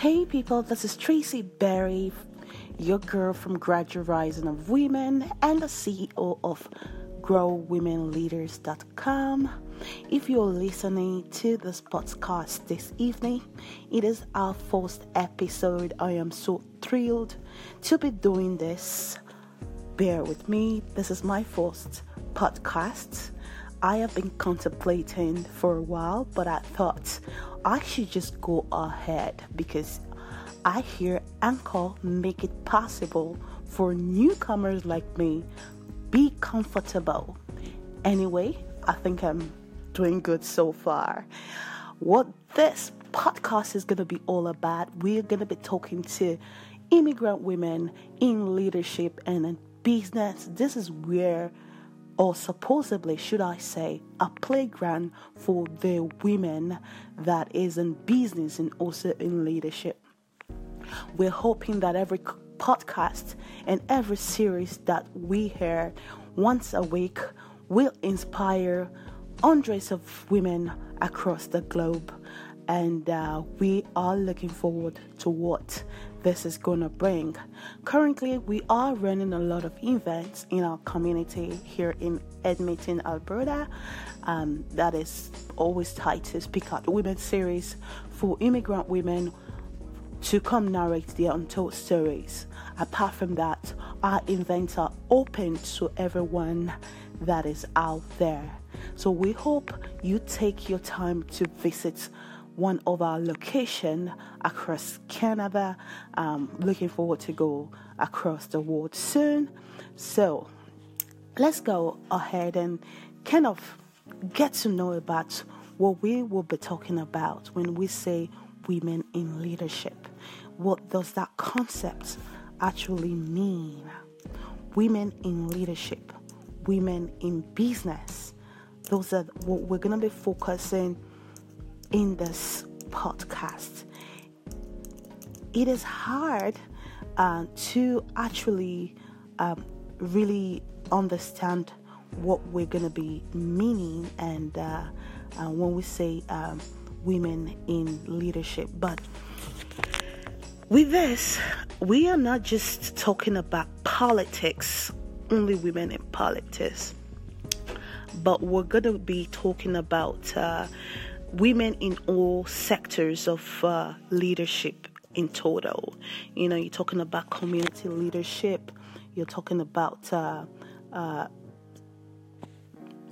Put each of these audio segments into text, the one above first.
Hey people, this is Tracy Berry, your girl from Graduate Rising of Women and the CEO of GrowWomenLeaders.com. If you're listening to this podcast this evening, it is our first episode. I am so thrilled to be doing this. Bear with me, this is my first podcast. I have been contemplating for a while, but I thought I should just go ahead because I hear Anchor make it possible for newcomers like me be comfortable. Anyway, I think I'm doing good so far. What this podcast is going to be all about, we're going to be talking to immigrant women in leadership and in business. This is where or supposedly, should I say, a playground for the women that is in business and also in leadership. We're hoping that every podcast and every series that we hear once a week will inspire hundreds of women across the globe. And uh, we are looking forward to what this is going to bring. Currently, we are running a lot of events in our community here in Edmonton, Alberta. Um, that is always tied to Speak Out Women series for immigrant women to come narrate their untold stories. Apart from that, our events are open to everyone that is out there. So we hope you take your time to visit one of our location across Canada. Um, looking forward to go across the world soon. So let's go ahead and kind of get to know about what we will be talking about when we say women in leadership. What does that concept actually mean? Women in leadership, women in business. Those are what we're going to be focusing in this podcast. It is hard uh, to actually um, really understand what we're going to be meaning and uh, uh, when we say um, women in leadership. But with this, we are not just talking about politics, only women in politics, but we're going to be talking about uh, women in all sectors of uh, leadership in total. You know, you're talking about community leadership, you're talking about, uh, uh,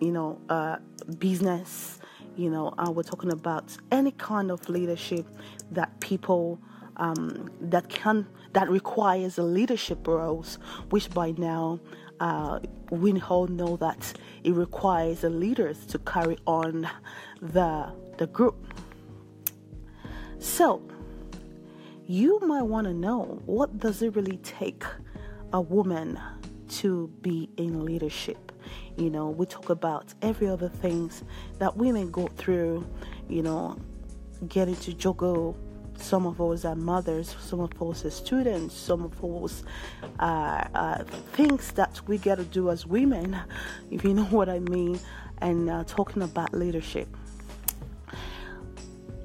you know, uh, business, you know, uh, we're talking about any kind of leadership that people. Um, that can that requires a leadership roles, which by now uh, we all know that it requires the leaders to carry on the the group. So, you might want to know what does it really take a woman to be in leadership. You know, we talk about every other things that women go through, you know, getting to juggle some of us are mothers, some of us are students, some of us are uh, things that we get to do as women, if you know what I mean, and uh, talking about leadership.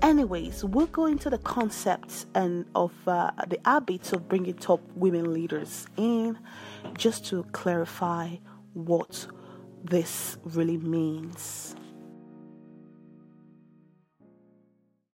Anyways, we'll go into the concepts and of uh, the habits of bringing top women leaders in, just to clarify what this really means.